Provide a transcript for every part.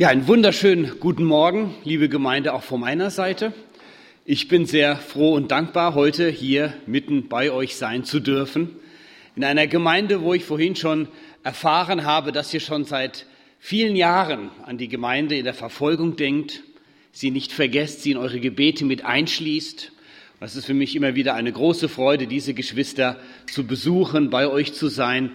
Ja, einen wunderschönen guten Morgen, liebe Gemeinde, auch von meiner Seite. Ich bin sehr froh und dankbar, heute hier mitten bei euch sein zu dürfen. In einer Gemeinde, wo ich vorhin schon erfahren habe, dass ihr schon seit vielen Jahren an die Gemeinde in der Verfolgung denkt, sie nicht vergesst, sie in eure Gebete mit einschließt. Das ist für mich immer wieder eine große Freude, diese Geschwister zu besuchen, bei euch zu sein,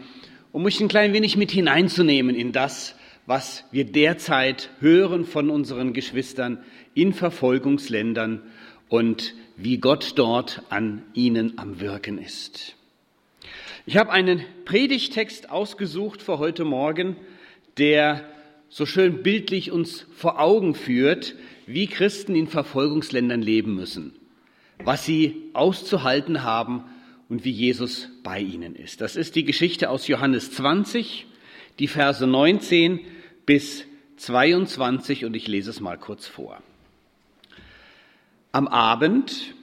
um mich ein klein wenig mit hineinzunehmen in das, was wir derzeit hören von unseren Geschwistern in Verfolgungsländern und wie Gott dort an ihnen am Wirken ist. Ich habe einen Predigtext ausgesucht für heute Morgen, der so schön bildlich uns vor Augen führt, wie Christen in Verfolgungsländern leben müssen, was sie auszuhalten haben und wie Jesus bei ihnen ist. Das ist die Geschichte aus Johannes 20, die Verse 19 bis 22 und ich lese es mal kurz vor. Am Abend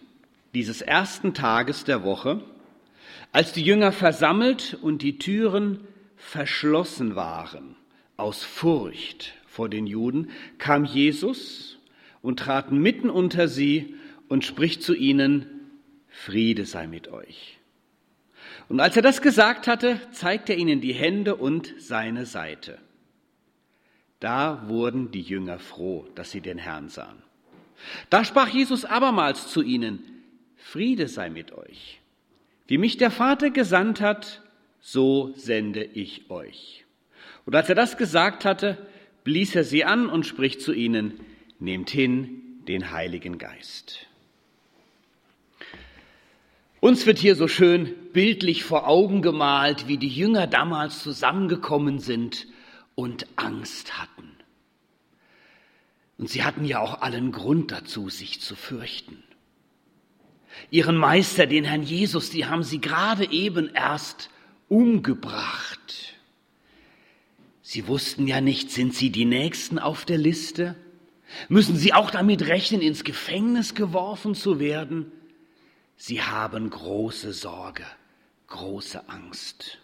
dieses ersten Tages der Woche, als die Jünger versammelt und die Türen verschlossen waren aus Furcht vor den Juden, kam Jesus und trat mitten unter sie und spricht zu ihnen, Friede sei mit euch. Und als er das gesagt hatte, zeigt er ihnen die Hände und seine Seite. Da wurden die Jünger froh, dass sie den Herrn sahen. Da sprach Jesus abermals zu ihnen, Friede sei mit euch. Wie mich der Vater gesandt hat, so sende ich euch. Und als er das gesagt hatte, blies er sie an und spricht zu ihnen, nehmt hin den Heiligen Geist. Uns wird hier so schön bildlich vor Augen gemalt, wie die Jünger damals zusammengekommen sind und Angst hatten. Und sie hatten ja auch allen Grund dazu, sich zu fürchten. Ihren Meister, den Herrn Jesus, die haben sie gerade eben erst umgebracht. Sie wussten ja nicht, sind sie die Nächsten auf der Liste? Müssen sie auch damit rechnen, ins Gefängnis geworfen zu werden? Sie haben große Sorge, große Angst.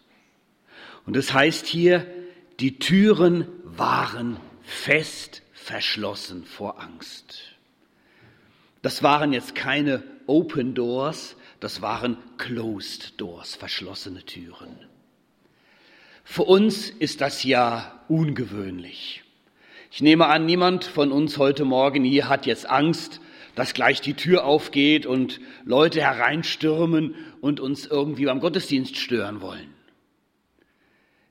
Und es heißt hier, die Türen waren fest verschlossen vor Angst. Das waren jetzt keine Open Doors, das waren Closed Doors, verschlossene Türen. Für uns ist das ja ungewöhnlich. Ich nehme an, niemand von uns heute Morgen hier hat jetzt Angst, dass gleich die Tür aufgeht und Leute hereinstürmen und uns irgendwie beim Gottesdienst stören wollen.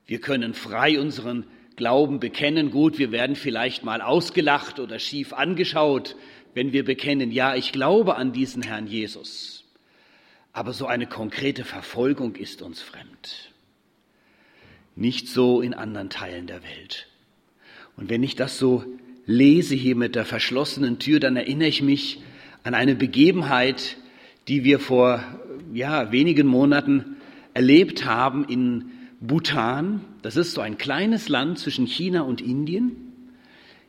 Wir können frei unseren Glauben bekennen. Gut, wir werden vielleicht mal ausgelacht oder schief angeschaut, wenn wir bekennen, ja, ich glaube an diesen Herrn Jesus. Aber so eine konkrete Verfolgung ist uns fremd. Nicht so in anderen Teilen der Welt. Und wenn ich das so lese hier mit der verschlossenen Tür, dann erinnere ich mich an eine Begebenheit, die wir vor ja, wenigen Monaten erlebt haben in Bhutan, das ist so ein kleines Land zwischen China und Indien.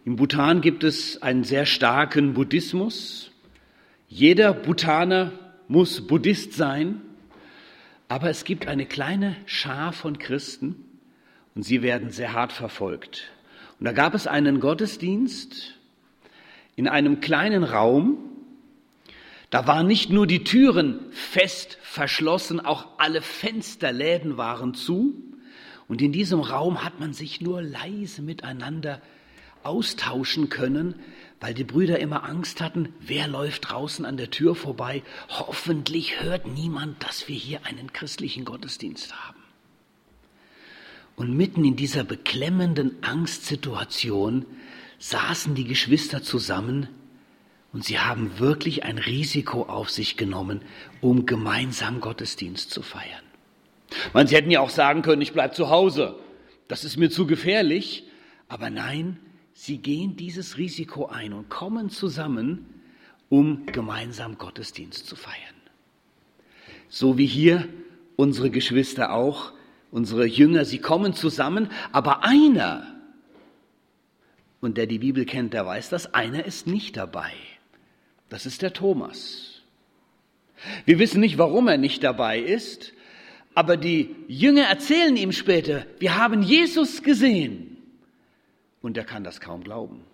Im Bhutan gibt es einen sehr starken Buddhismus. Jeder Bhutaner muss Buddhist sein, aber es gibt eine kleine Schar von Christen und sie werden sehr hart verfolgt. Und da gab es einen Gottesdienst in einem kleinen Raum. Da waren nicht nur die Türen fest verschlossen, auch alle Fensterläden waren zu. Und in diesem Raum hat man sich nur leise miteinander austauschen können, weil die Brüder immer Angst hatten, wer läuft draußen an der Tür vorbei. Hoffentlich hört niemand, dass wir hier einen christlichen Gottesdienst haben. Und mitten in dieser beklemmenden Angstsituation saßen die Geschwister zusammen und sie haben wirklich ein Risiko auf sich genommen, um gemeinsam Gottesdienst zu feiern. Man, sie hätten ja auch sagen können, ich bleibe zu Hause. Das ist mir zu gefährlich. Aber nein, sie gehen dieses Risiko ein und kommen zusammen, um gemeinsam Gottesdienst zu feiern. So wie hier unsere Geschwister auch, unsere Jünger, sie kommen zusammen, aber einer, und der die Bibel kennt, der weiß das, einer ist nicht dabei. Das ist der Thomas. Wir wissen nicht, warum er nicht dabei ist, aber die Jünger erzählen ihm später, wir haben Jesus gesehen. und der kann das kaum glauben.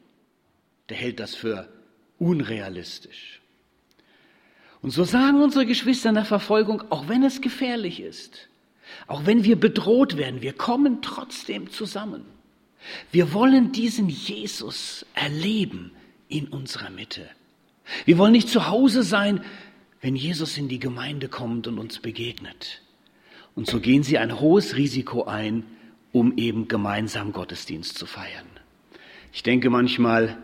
Der hält das für unrealistisch. Und so sagen unsere Geschwister in der Verfolgung, auch wenn es gefährlich ist, auch wenn wir bedroht werden, wir kommen trotzdem zusammen. Wir wollen diesen Jesus erleben in unserer Mitte. Wir wollen nicht zu Hause sein, wenn Jesus in die Gemeinde kommt und uns begegnet. Und so gehen sie ein hohes Risiko ein, um eben gemeinsam Gottesdienst zu feiern. Ich denke manchmal,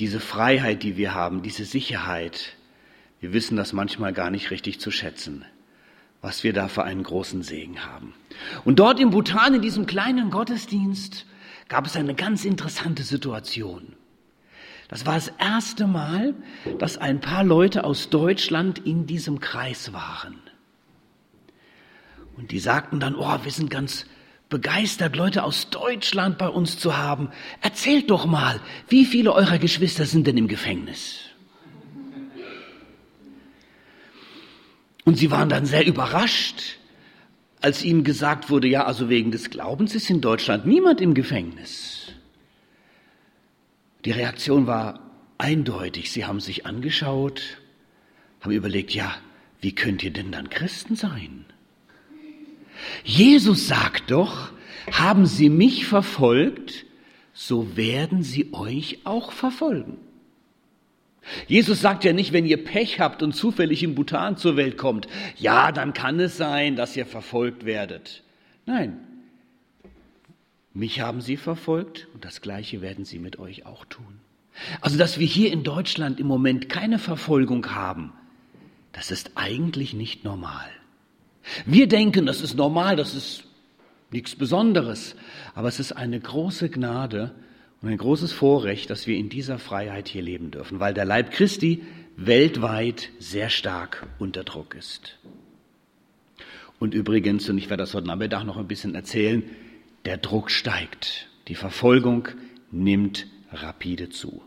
diese Freiheit, die wir haben, diese Sicherheit, wir wissen das manchmal gar nicht richtig zu schätzen, was wir da für einen großen Segen haben. Und dort im Bhutan, in diesem kleinen Gottesdienst, gab es eine ganz interessante Situation. Das war das erste Mal, dass ein paar Leute aus Deutschland in diesem Kreis waren. Und die sagten dann, oh, wir sind ganz begeistert, Leute aus Deutschland bei uns zu haben. Erzählt doch mal, wie viele eurer Geschwister sind denn im Gefängnis? Und sie waren dann sehr überrascht, als ihnen gesagt wurde, ja, also wegen des Glaubens ist in Deutschland niemand im Gefängnis. Die Reaktion war eindeutig. Sie haben sich angeschaut, haben überlegt, ja, wie könnt ihr denn dann Christen sein? Jesus sagt doch, haben sie mich verfolgt, so werden sie euch auch verfolgen. Jesus sagt ja nicht, wenn ihr Pech habt und zufällig im Bhutan zur Welt kommt, ja, dann kann es sein, dass ihr verfolgt werdet. Nein, mich haben sie verfolgt und das Gleiche werden sie mit euch auch tun. Also, dass wir hier in Deutschland im Moment keine Verfolgung haben, das ist eigentlich nicht normal. Wir denken, das ist normal, das ist nichts Besonderes, aber es ist eine große Gnade, und ein großes Vorrecht, dass wir in dieser Freiheit hier leben dürfen, weil der Leib Christi weltweit sehr stark unter Druck ist. Und übrigens, und ich werde das heute Nachmittag noch ein bisschen erzählen, der Druck steigt. Die Verfolgung nimmt rapide zu.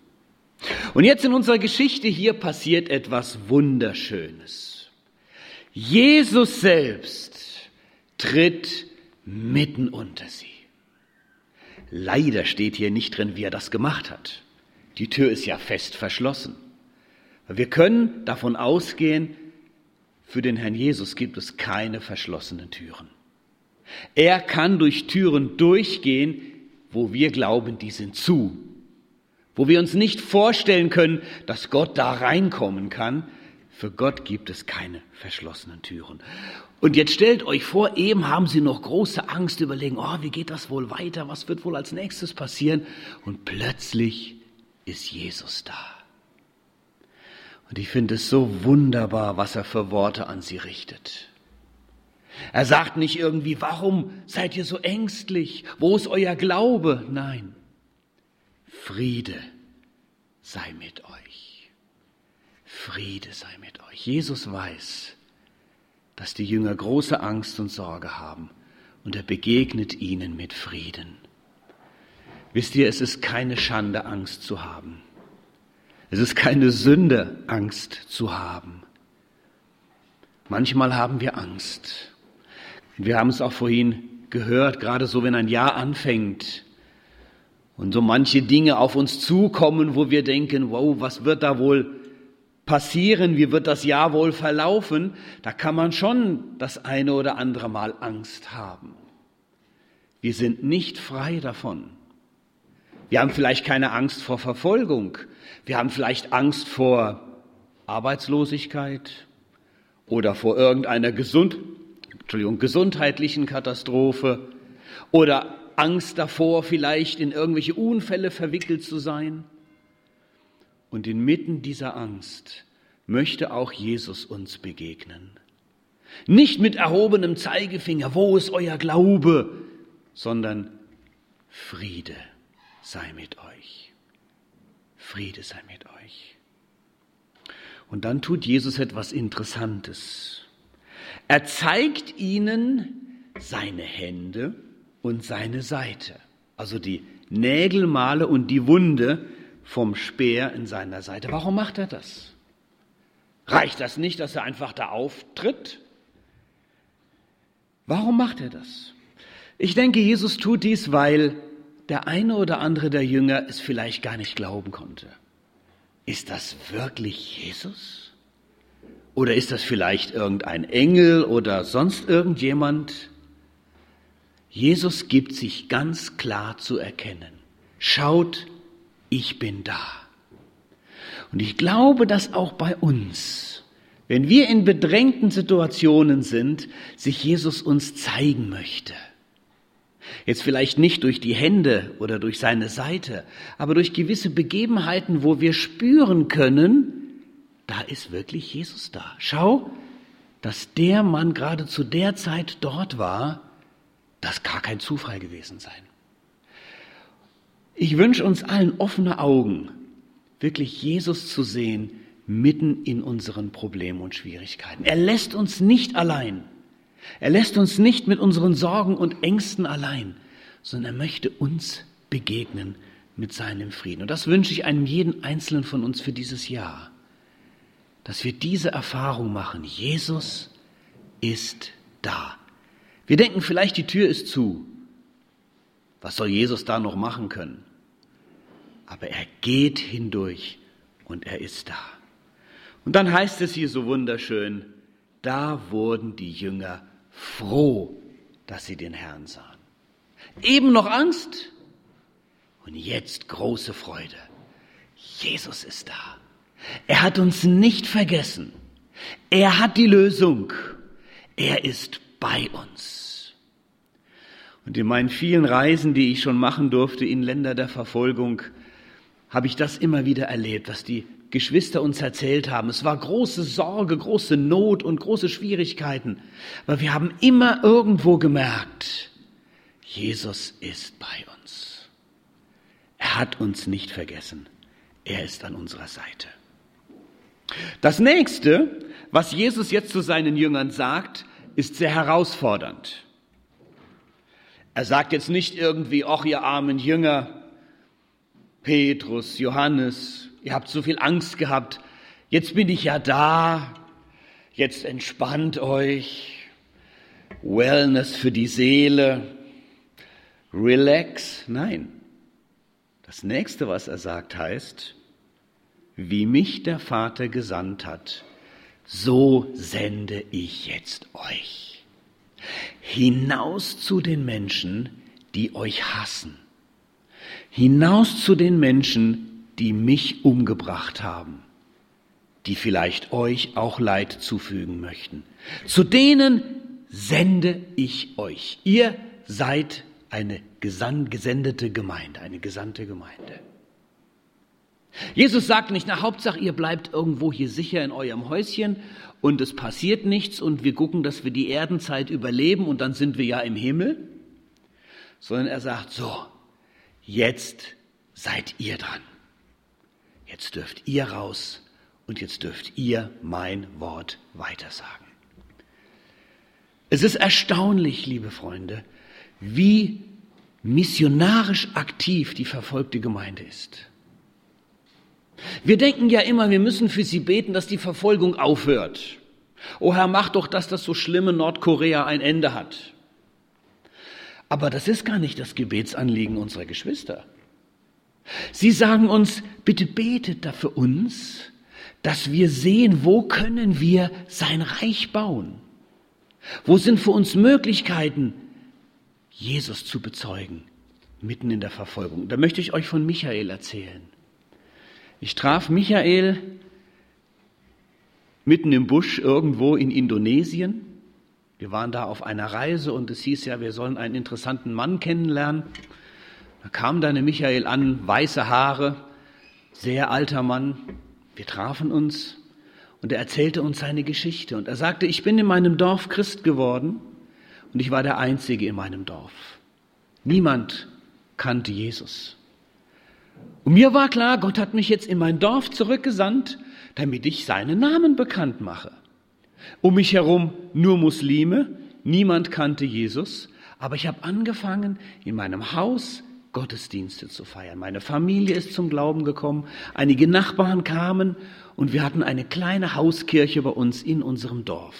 Und jetzt in unserer Geschichte hier passiert etwas Wunderschönes. Jesus selbst tritt mitten unter sie. Leider steht hier nicht drin, wie er das gemacht hat. Die Tür ist ja fest verschlossen. Wir können davon ausgehen, für den Herrn Jesus gibt es keine verschlossenen Türen. Er kann durch Türen durchgehen, wo wir glauben, die sind zu. Wo wir uns nicht vorstellen können, dass Gott da reinkommen kann. Für Gott gibt es keine verschlossenen Türen. Und jetzt stellt euch vor, eben haben sie noch große Angst, überlegen, oh, wie geht das wohl weiter, was wird wohl als nächstes passieren? Und plötzlich ist Jesus da. Und ich finde es so wunderbar, was er für Worte an sie richtet. Er sagt nicht irgendwie, warum seid ihr so ängstlich? Wo ist euer Glaube? Nein, Friede sei mit euch. Friede sei mit euch. Jesus weiß, dass die Jünger große Angst und Sorge haben und er begegnet ihnen mit Frieden. Wisst ihr, es ist keine Schande, Angst zu haben. Es ist keine Sünde, Angst zu haben. Manchmal haben wir Angst. Wir haben es auch vorhin gehört, gerade so, wenn ein Jahr anfängt und so manche Dinge auf uns zukommen, wo wir denken, wow, was wird da wohl passieren, wie wird das Jahr wohl verlaufen, da kann man schon das eine oder andere Mal Angst haben. Wir sind nicht frei davon. Wir haben vielleicht keine Angst vor Verfolgung. Wir haben vielleicht Angst vor Arbeitslosigkeit oder vor irgendeiner Gesund Entschuldigung, gesundheitlichen Katastrophe oder Angst davor, vielleicht in irgendwelche Unfälle verwickelt zu sein. Und inmitten dieser Angst möchte auch Jesus uns begegnen. Nicht mit erhobenem Zeigefinger, wo ist euer Glaube, sondern Friede sei mit euch. Friede sei mit euch. Und dann tut Jesus etwas Interessantes. Er zeigt ihnen seine Hände und seine Seite, also die Nägelmale und die Wunde, vom Speer in seiner Seite. Warum macht er das? Reicht das nicht, dass er einfach da auftritt? Warum macht er das? Ich denke, Jesus tut dies, weil der eine oder andere der Jünger es vielleicht gar nicht glauben konnte. Ist das wirklich Jesus? Oder ist das vielleicht irgendein Engel oder sonst irgendjemand? Jesus gibt sich ganz klar zu erkennen. Schaut, ich bin da. Und ich glaube, dass auch bei uns, wenn wir in bedrängten Situationen sind, sich Jesus uns zeigen möchte. Jetzt vielleicht nicht durch die Hände oder durch seine Seite, aber durch gewisse Begebenheiten, wo wir spüren können, da ist wirklich Jesus da. Schau, dass der Mann gerade zu der Zeit dort war, das gar kein Zufall gewesen sein. Ich wünsche uns allen offene Augen, wirklich Jesus zu sehen, mitten in unseren Problemen und Schwierigkeiten. Er lässt uns nicht allein. Er lässt uns nicht mit unseren Sorgen und Ängsten allein, sondern er möchte uns begegnen mit seinem Frieden. Und das wünsche ich einem jeden Einzelnen von uns für dieses Jahr, dass wir diese Erfahrung machen. Jesus ist da. Wir denken vielleicht, die Tür ist zu. Was soll Jesus da noch machen können? Aber er geht hindurch und er ist da. Und dann heißt es hier so wunderschön, da wurden die Jünger froh, dass sie den Herrn sahen. Eben noch Angst und jetzt große Freude. Jesus ist da. Er hat uns nicht vergessen. Er hat die Lösung. Er ist bei uns. Und in meinen vielen Reisen, die ich schon machen durfte in Länder der Verfolgung, habe ich das immer wieder erlebt, was die Geschwister uns erzählt haben. Es war große Sorge, große Not und große Schwierigkeiten. Aber wir haben immer irgendwo gemerkt, Jesus ist bei uns. Er hat uns nicht vergessen. Er ist an unserer Seite. Das nächste, was Jesus jetzt zu seinen Jüngern sagt, ist sehr herausfordernd. Er sagt jetzt nicht irgendwie, ach ihr armen Jünger, Petrus, Johannes, ihr habt so viel Angst gehabt, jetzt bin ich ja da, jetzt entspannt euch, Wellness für die Seele, relax. Nein, das nächste, was er sagt, heißt, wie mich der Vater gesandt hat, so sende ich jetzt euch. Hinaus zu den Menschen, die euch hassen. Hinaus zu den Menschen, die mich umgebracht haben, die vielleicht euch auch Leid zufügen möchten. Zu denen sende ich euch. Ihr seid eine gesendete Gemeinde, eine gesandte Gemeinde. Jesus sagt nicht, na Hauptsache, ihr bleibt irgendwo hier sicher in eurem Häuschen und es passiert nichts und wir gucken, dass wir die Erdenzeit überleben und dann sind wir ja im Himmel, sondern er sagt, so, jetzt seid ihr dran. Jetzt dürft ihr raus und jetzt dürft ihr mein Wort weitersagen. Es ist erstaunlich, liebe Freunde, wie missionarisch aktiv die verfolgte Gemeinde ist. Wir denken ja immer, wir müssen für sie beten, dass die Verfolgung aufhört. Oh Herr, mach doch, dass das so schlimme Nordkorea ein Ende hat. Aber das ist gar nicht das Gebetsanliegen unserer Geschwister. Sie sagen uns, bitte betet da für uns, dass wir sehen, wo können wir sein Reich bauen? Wo sind für uns Möglichkeiten, Jesus zu bezeugen, mitten in der Verfolgung? Da möchte ich euch von Michael erzählen. Ich traf Michael mitten im Busch irgendwo in Indonesien. Wir waren da auf einer Reise und es hieß ja, wir sollen einen interessanten Mann kennenlernen. Da kam dann Michael an, weiße Haare, sehr alter Mann. Wir trafen uns und er erzählte uns seine Geschichte. Und er sagte, ich bin in meinem Dorf Christ geworden und ich war der Einzige in meinem Dorf. Niemand kannte Jesus. Und mir war klar, Gott hat mich jetzt in mein Dorf zurückgesandt, damit ich seinen Namen bekannt mache. Um mich herum nur Muslime, niemand kannte Jesus, aber ich habe angefangen, in meinem Haus Gottesdienste zu feiern. Meine Familie ist zum Glauben gekommen, einige Nachbarn kamen und wir hatten eine kleine Hauskirche bei uns in unserem Dorf.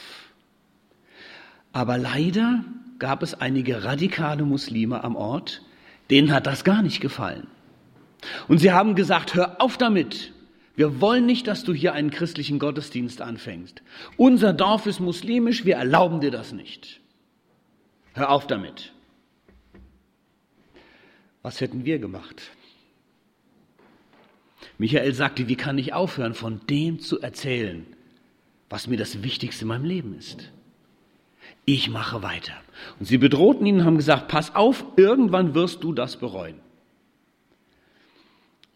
Aber leider gab es einige radikale Muslime am Ort, Denen hat das gar nicht gefallen. Und sie haben gesagt, hör auf damit. Wir wollen nicht, dass du hier einen christlichen Gottesdienst anfängst. Unser Dorf ist muslimisch, wir erlauben dir das nicht. Hör auf damit. Was hätten wir gemacht? Michael sagte, wie kann ich aufhören, von dem zu erzählen, was mir das Wichtigste in meinem Leben ist? Ich mache weiter. Und sie bedrohten ihn und haben gesagt, pass auf, irgendwann wirst du das bereuen.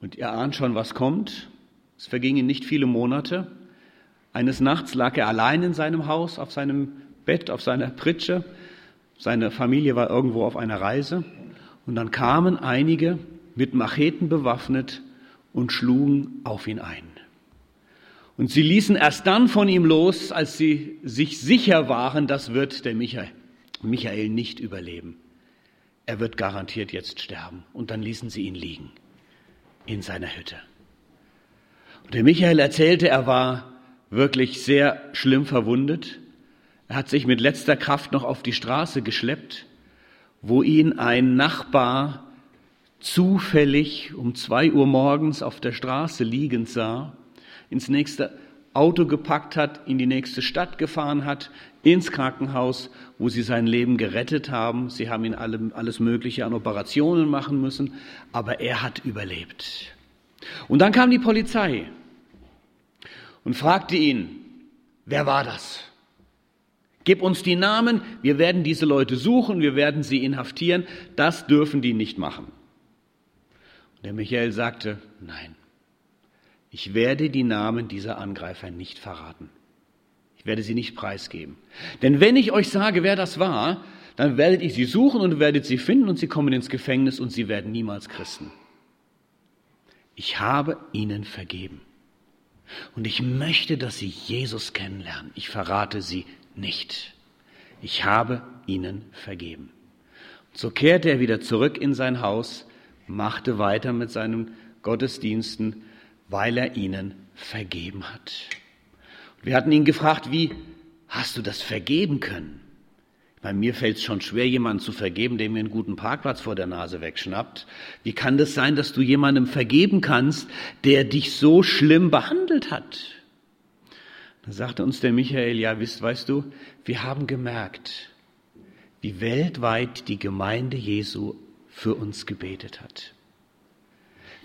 Und ihr ahnt schon, was kommt. Es vergingen nicht viele Monate. Eines Nachts lag er allein in seinem Haus, auf seinem Bett, auf seiner Pritsche. Seine Familie war irgendwo auf einer Reise. Und dann kamen einige mit Macheten bewaffnet und schlugen auf ihn ein. Und sie ließen erst dann von ihm los, als sie sich sicher waren, das wird der Michael, Michael nicht überleben. Er wird garantiert jetzt sterben. Und dann ließen sie ihn liegen in seiner Hütte. Der Michael erzählte, er war wirklich sehr schlimm verwundet. Er hat sich mit letzter Kraft noch auf die Straße geschleppt, wo ihn ein Nachbar zufällig um zwei Uhr morgens auf der Straße liegend sah, ins nächste Auto gepackt hat, in die nächste Stadt gefahren hat, ins Krankenhaus, wo sie sein Leben gerettet haben. Sie haben ihn alle, alles Mögliche an Operationen machen müssen, aber er hat überlebt. Und dann kam die Polizei und fragte ihn, wer war das? Gib uns die Namen, wir werden diese Leute suchen, wir werden sie inhaftieren. Das dürfen die nicht machen. Und der Michael sagte, nein, ich werde die Namen dieser Angreifer nicht verraten. Ich werde sie nicht preisgeben. Denn wenn ich euch sage, wer das war, dann werdet ihr sie suchen und werdet sie finden und sie kommen ins Gefängnis und sie werden niemals Christen. Ich habe ihnen vergeben. Und ich möchte, dass sie Jesus kennenlernen. Ich verrate sie nicht. Ich habe ihnen vergeben. So kehrte er wieder zurück in sein Haus, machte weiter mit seinen Gottesdiensten, weil er ihnen vergeben hat. Wir hatten ihn gefragt, wie hast du das vergeben können? Bei mir fällt es schon schwer, jemanden zu vergeben, der mir einen guten Parkplatz vor der Nase wegschnappt. Wie kann das sein, dass du jemandem vergeben kannst, der dich so schlimm behandelt hat? Da sagte uns der Michael, ja, wisst, weißt du, wir haben gemerkt, wie weltweit die Gemeinde Jesu für uns gebetet hat.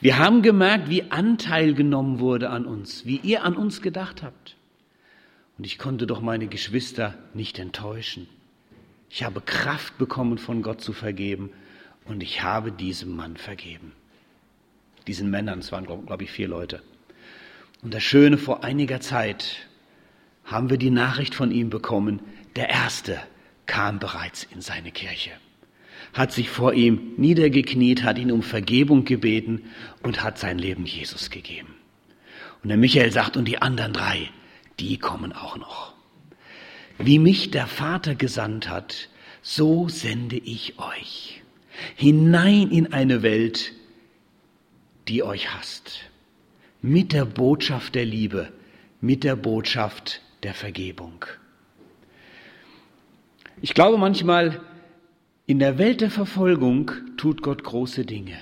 Wir haben gemerkt, wie Anteil genommen wurde an uns, wie ihr an uns gedacht habt. Und ich konnte doch meine Geschwister nicht enttäuschen. Ich habe Kraft bekommen, von Gott zu vergeben und ich habe diesem Mann vergeben. Diesen Männern, es waren, glaube ich, vier Leute. Und das Schöne, vor einiger Zeit haben wir die Nachricht von ihm bekommen, der Erste kam bereits in seine Kirche, hat sich vor ihm niedergekniet, hat ihn um Vergebung gebeten und hat sein Leben Jesus gegeben. Und der Michael sagt, und die anderen drei, die kommen auch noch. Wie mich der Vater gesandt hat, so sende ich euch hinein in eine Welt, die euch hasst, mit der Botschaft der Liebe, mit der Botschaft der Vergebung. Ich glaube manchmal, in der Welt der Verfolgung tut Gott große Dinge.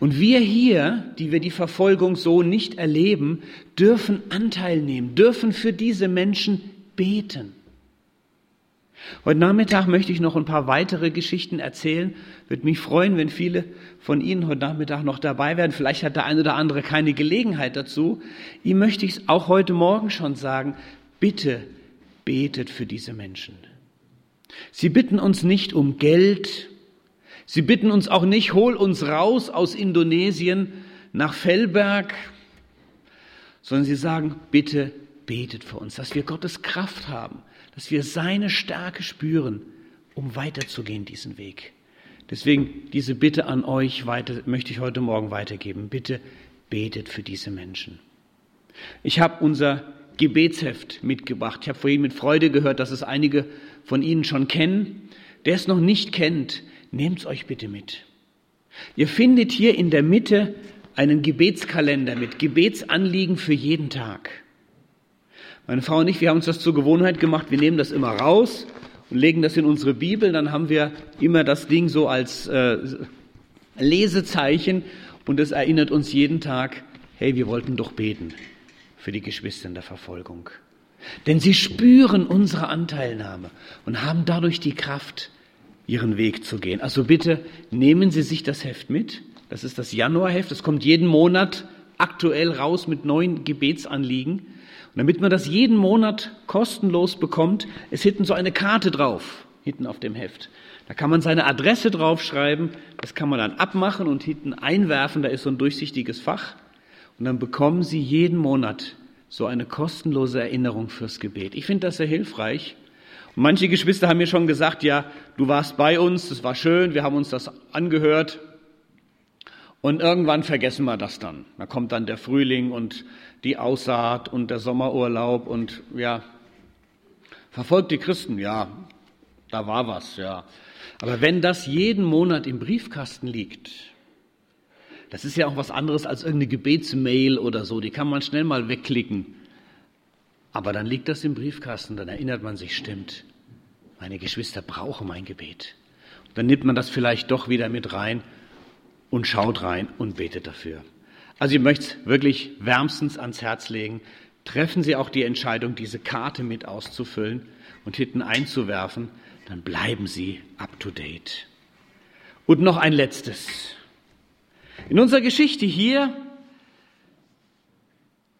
Und wir hier, die wir die Verfolgung so nicht erleben, dürfen Anteil nehmen, dürfen für diese Menschen beten. Heute Nachmittag möchte ich noch ein paar weitere Geschichten erzählen. Würde mich freuen, wenn viele von Ihnen heute Nachmittag noch dabei wären. Vielleicht hat der eine oder andere keine Gelegenheit dazu. Ihm möchte ich es auch heute Morgen schon sagen. Bitte betet für diese Menschen. Sie bitten uns nicht um Geld. Sie bitten uns auch nicht, hol uns raus aus Indonesien nach Fellberg, sondern sie sagen, bitte betet für uns, dass wir Gottes Kraft haben, dass wir seine Stärke spüren, um weiterzugehen diesen Weg. Deswegen diese Bitte an euch weiter, möchte ich heute Morgen weitergeben. Bitte betet für diese Menschen. Ich habe unser Gebetsheft mitgebracht. Ich habe vorhin mit Freude gehört, dass es einige von Ihnen schon kennen. Der es noch nicht kennt, nehmt es euch bitte mit. Ihr findet hier in der Mitte einen Gebetskalender mit Gebetsanliegen für jeden Tag. Meine Frau und ich, wir haben uns das zur Gewohnheit gemacht, wir nehmen das immer raus und legen das in unsere Bibel, dann haben wir immer das Ding so als, äh, Lesezeichen und es erinnert uns jeden Tag, hey, wir wollten doch beten für die Geschwister in der Verfolgung. Denn sie spüren unsere Anteilnahme und haben dadurch die Kraft, ihren Weg zu gehen. Also bitte nehmen Sie sich das Heft mit. Das ist das Januarheft. Es kommt jeden Monat aktuell raus mit neuen Gebetsanliegen. Und damit man das jeden Monat kostenlos bekommt, ist hinten so eine Karte drauf, hinten auf dem Heft. Da kann man seine Adresse draufschreiben, das kann man dann abmachen und hinten einwerfen, da ist so ein durchsichtiges Fach. Und dann bekommen Sie jeden Monat so eine kostenlose Erinnerung fürs Gebet. Ich finde das sehr hilfreich. Und manche Geschwister haben mir schon gesagt, ja, du warst bei uns, das war schön, wir haben uns das angehört. Und irgendwann vergessen wir das dann. Da kommt dann der Frühling und die Aussaat und der Sommerurlaub und ja, verfolgt die Christen, ja, da war was, ja. Aber wenn das jeden Monat im Briefkasten liegt, das ist ja auch was anderes als irgendeine Gebetsmail oder so, die kann man schnell mal wegklicken. Aber dann liegt das im Briefkasten, dann erinnert man sich, stimmt, meine Geschwister brauchen mein Gebet. Dann nimmt man das vielleicht doch wieder mit rein und schaut rein und betet dafür. Also ich möchte es wirklich wärmstens ans Herz legen. Treffen Sie auch die Entscheidung, diese Karte mit auszufüllen und hinten einzuwerfen dann bleiben sie up-to-date. Und noch ein letztes. In unserer Geschichte hier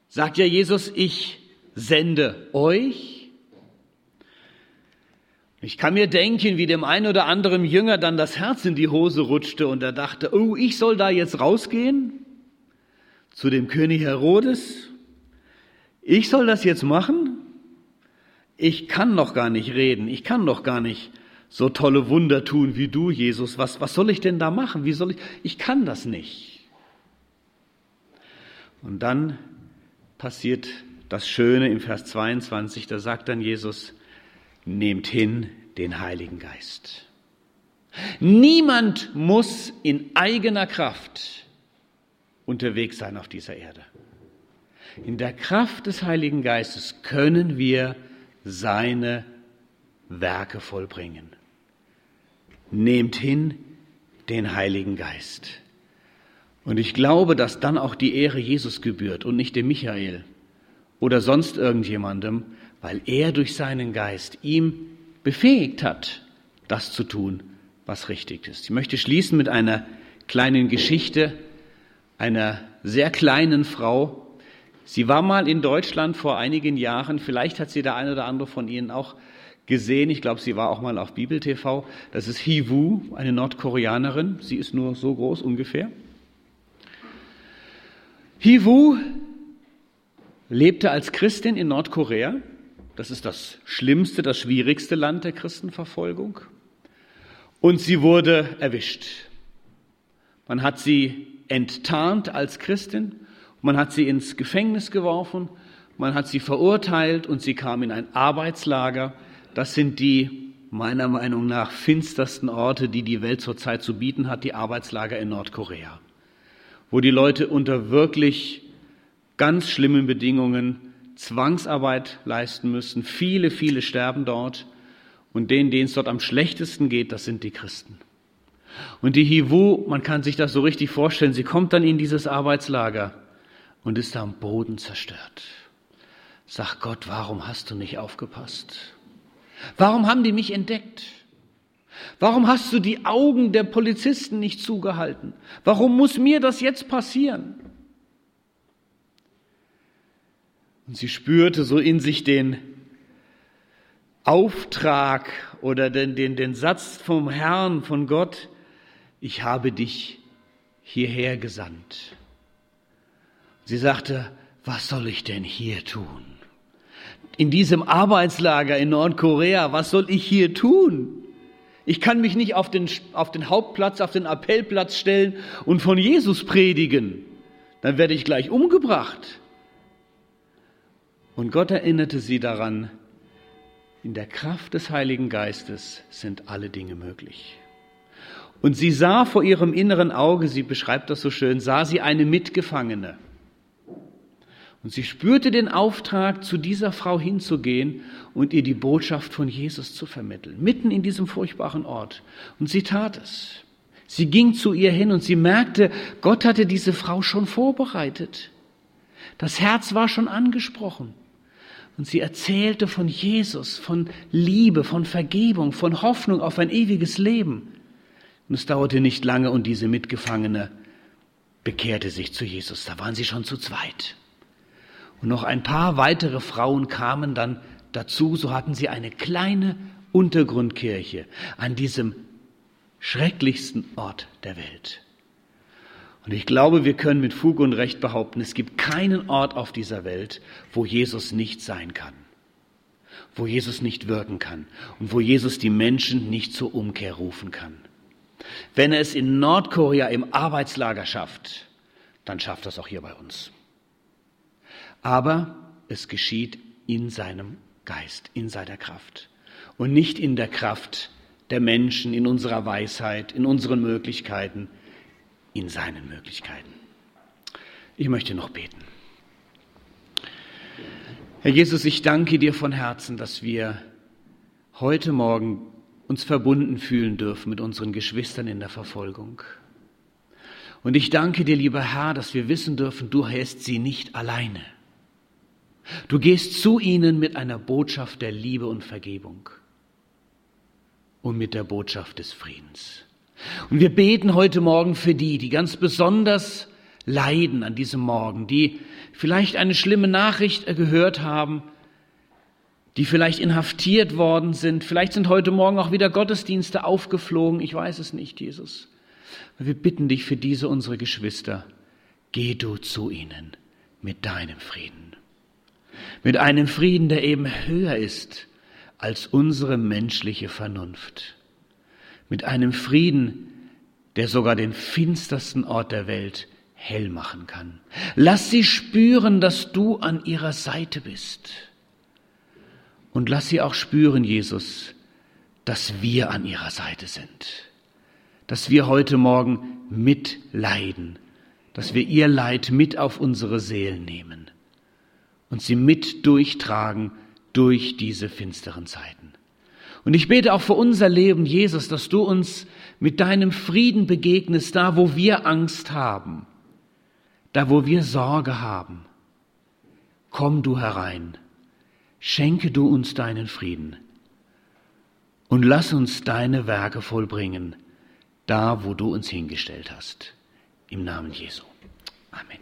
sagt ja Jesus, ich sende euch. Ich kann mir denken, wie dem einen oder anderen Jünger dann das Herz in die Hose rutschte und er dachte, oh, ich soll da jetzt rausgehen zu dem König Herodes. Ich soll das jetzt machen? ich kann noch gar nicht reden, ich kann noch gar nicht so tolle Wunder tun wie du, Jesus. Was, was soll ich denn da machen? Wie soll ich? Ich kann das nicht. Und dann passiert das Schöne im Vers 22, da sagt dann Jesus, nehmt hin den Heiligen Geist. Niemand muss in eigener Kraft unterwegs sein auf dieser Erde. In der Kraft des Heiligen Geistes können wir seine Werke vollbringen. Nehmt hin den Heiligen Geist. Und ich glaube, dass dann auch die Ehre Jesus gebührt und nicht dem Michael oder sonst irgendjemandem, weil er durch seinen Geist ihm befähigt hat, das zu tun, was richtig ist. Ich möchte schließen mit einer kleinen Geschichte einer sehr kleinen Frau, Sie war mal in Deutschland vor einigen Jahren, vielleicht hat sie der eine oder andere von Ihnen auch gesehen, ich glaube, sie war auch mal auf Bibel TV, das ist Hee eine Nordkoreanerin, sie ist nur so groß ungefähr. Hee lebte als Christin in Nordkorea, das ist das schlimmste, das schwierigste Land der Christenverfolgung, und sie wurde erwischt. Man hat sie enttarnt als Christin man hat sie ins Gefängnis geworfen, man hat sie verurteilt und sie kam in ein Arbeitslager. Das sind die meiner Meinung nach finstersten Orte, die die Welt zurzeit zu bieten hat, die Arbeitslager in Nordkorea, wo die Leute unter wirklich ganz schlimmen Bedingungen Zwangsarbeit leisten müssen. Viele, viele sterben dort. Und denen, denen es dort am schlechtesten geht, das sind die Christen. Und die Hivu, man kann sich das so richtig vorstellen, sie kommt dann in dieses Arbeitslager und ist am Boden zerstört. Sag Gott, warum hast du nicht aufgepasst? Warum haben die mich entdeckt? Warum hast du die Augen der Polizisten nicht zugehalten? Warum muss mir das jetzt passieren? Und sie spürte so in sich den Auftrag oder den, den, den Satz vom Herrn, von Gott, ich habe dich hierher gesandt. Sie sagte, was soll ich denn hier tun? In diesem Arbeitslager in Nordkorea, was soll ich hier tun? Ich kann mich nicht auf den, auf den Hauptplatz, auf den Appellplatz stellen und von Jesus predigen. Dann werde ich gleich umgebracht. Und Gott erinnerte sie daran, in der Kraft des Heiligen Geistes sind alle Dinge möglich. Und sie sah vor ihrem inneren Auge, sie beschreibt das so schön, sah sie eine Mitgefangene. Und sie spürte den Auftrag, zu dieser Frau hinzugehen und ihr die Botschaft von Jesus zu vermitteln, mitten in diesem furchtbaren Ort. Und sie tat es. Sie ging zu ihr hin und sie merkte, Gott hatte diese Frau schon vorbereitet. Das Herz war schon angesprochen. Und sie erzählte von Jesus, von Liebe, von Vergebung, von Hoffnung auf ein ewiges Leben. Und es dauerte nicht lange und diese Mitgefangene bekehrte sich zu Jesus. Da waren sie schon zu zweit. Und noch ein paar weitere Frauen kamen dann dazu. So hatten sie eine kleine Untergrundkirche an diesem schrecklichsten Ort der Welt. Und ich glaube, wir können mit Fug und Recht behaupten, es gibt keinen Ort auf dieser Welt, wo Jesus nicht sein kann, wo Jesus nicht wirken kann und wo Jesus die Menschen nicht zur Umkehr rufen kann. Wenn er es in Nordkorea im Arbeitslager schafft, dann schafft er es auch hier bei uns. Aber es geschieht in seinem Geist, in seiner Kraft und nicht in der Kraft der Menschen, in unserer Weisheit, in unseren Möglichkeiten, in seinen Möglichkeiten. Ich möchte noch beten. Herr Jesus, ich danke dir von Herzen, dass wir heute Morgen uns verbunden fühlen dürfen mit unseren Geschwistern in der Verfolgung. Und ich danke dir, lieber Herr, dass wir wissen dürfen, du hältst sie nicht alleine. Du gehst zu ihnen mit einer Botschaft der Liebe und Vergebung und mit der Botschaft des Friedens. Und wir beten heute Morgen für die, die ganz besonders leiden an diesem Morgen, die vielleicht eine schlimme Nachricht gehört haben, die vielleicht inhaftiert worden sind. Vielleicht sind heute Morgen auch wieder Gottesdienste aufgeflogen. Ich weiß es nicht, Jesus. Wir bitten dich für diese unsere Geschwister. Geh du zu ihnen mit deinem Frieden. Mit einem Frieden, der eben höher ist als unsere menschliche Vernunft. Mit einem Frieden, der sogar den finstersten Ort der Welt hell machen kann. Lass sie spüren, dass du an ihrer Seite bist. Und lass sie auch spüren, Jesus, dass wir an ihrer Seite sind. Dass wir heute Morgen mitleiden. Dass wir ihr Leid mit auf unsere Seelen nehmen. Und sie mit durchtragen durch diese finsteren Zeiten. Und ich bete auch für unser Leben, Jesus, dass du uns mit deinem Frieden begegnest, da wo wir Angst haben, da wo wir Sorge haben. Komm du herein, schenke du uns deinen Frieden und lass uns deine Werke vollbringen, da wo du uns hingestellt hast. Im Namen Jesu. Amen.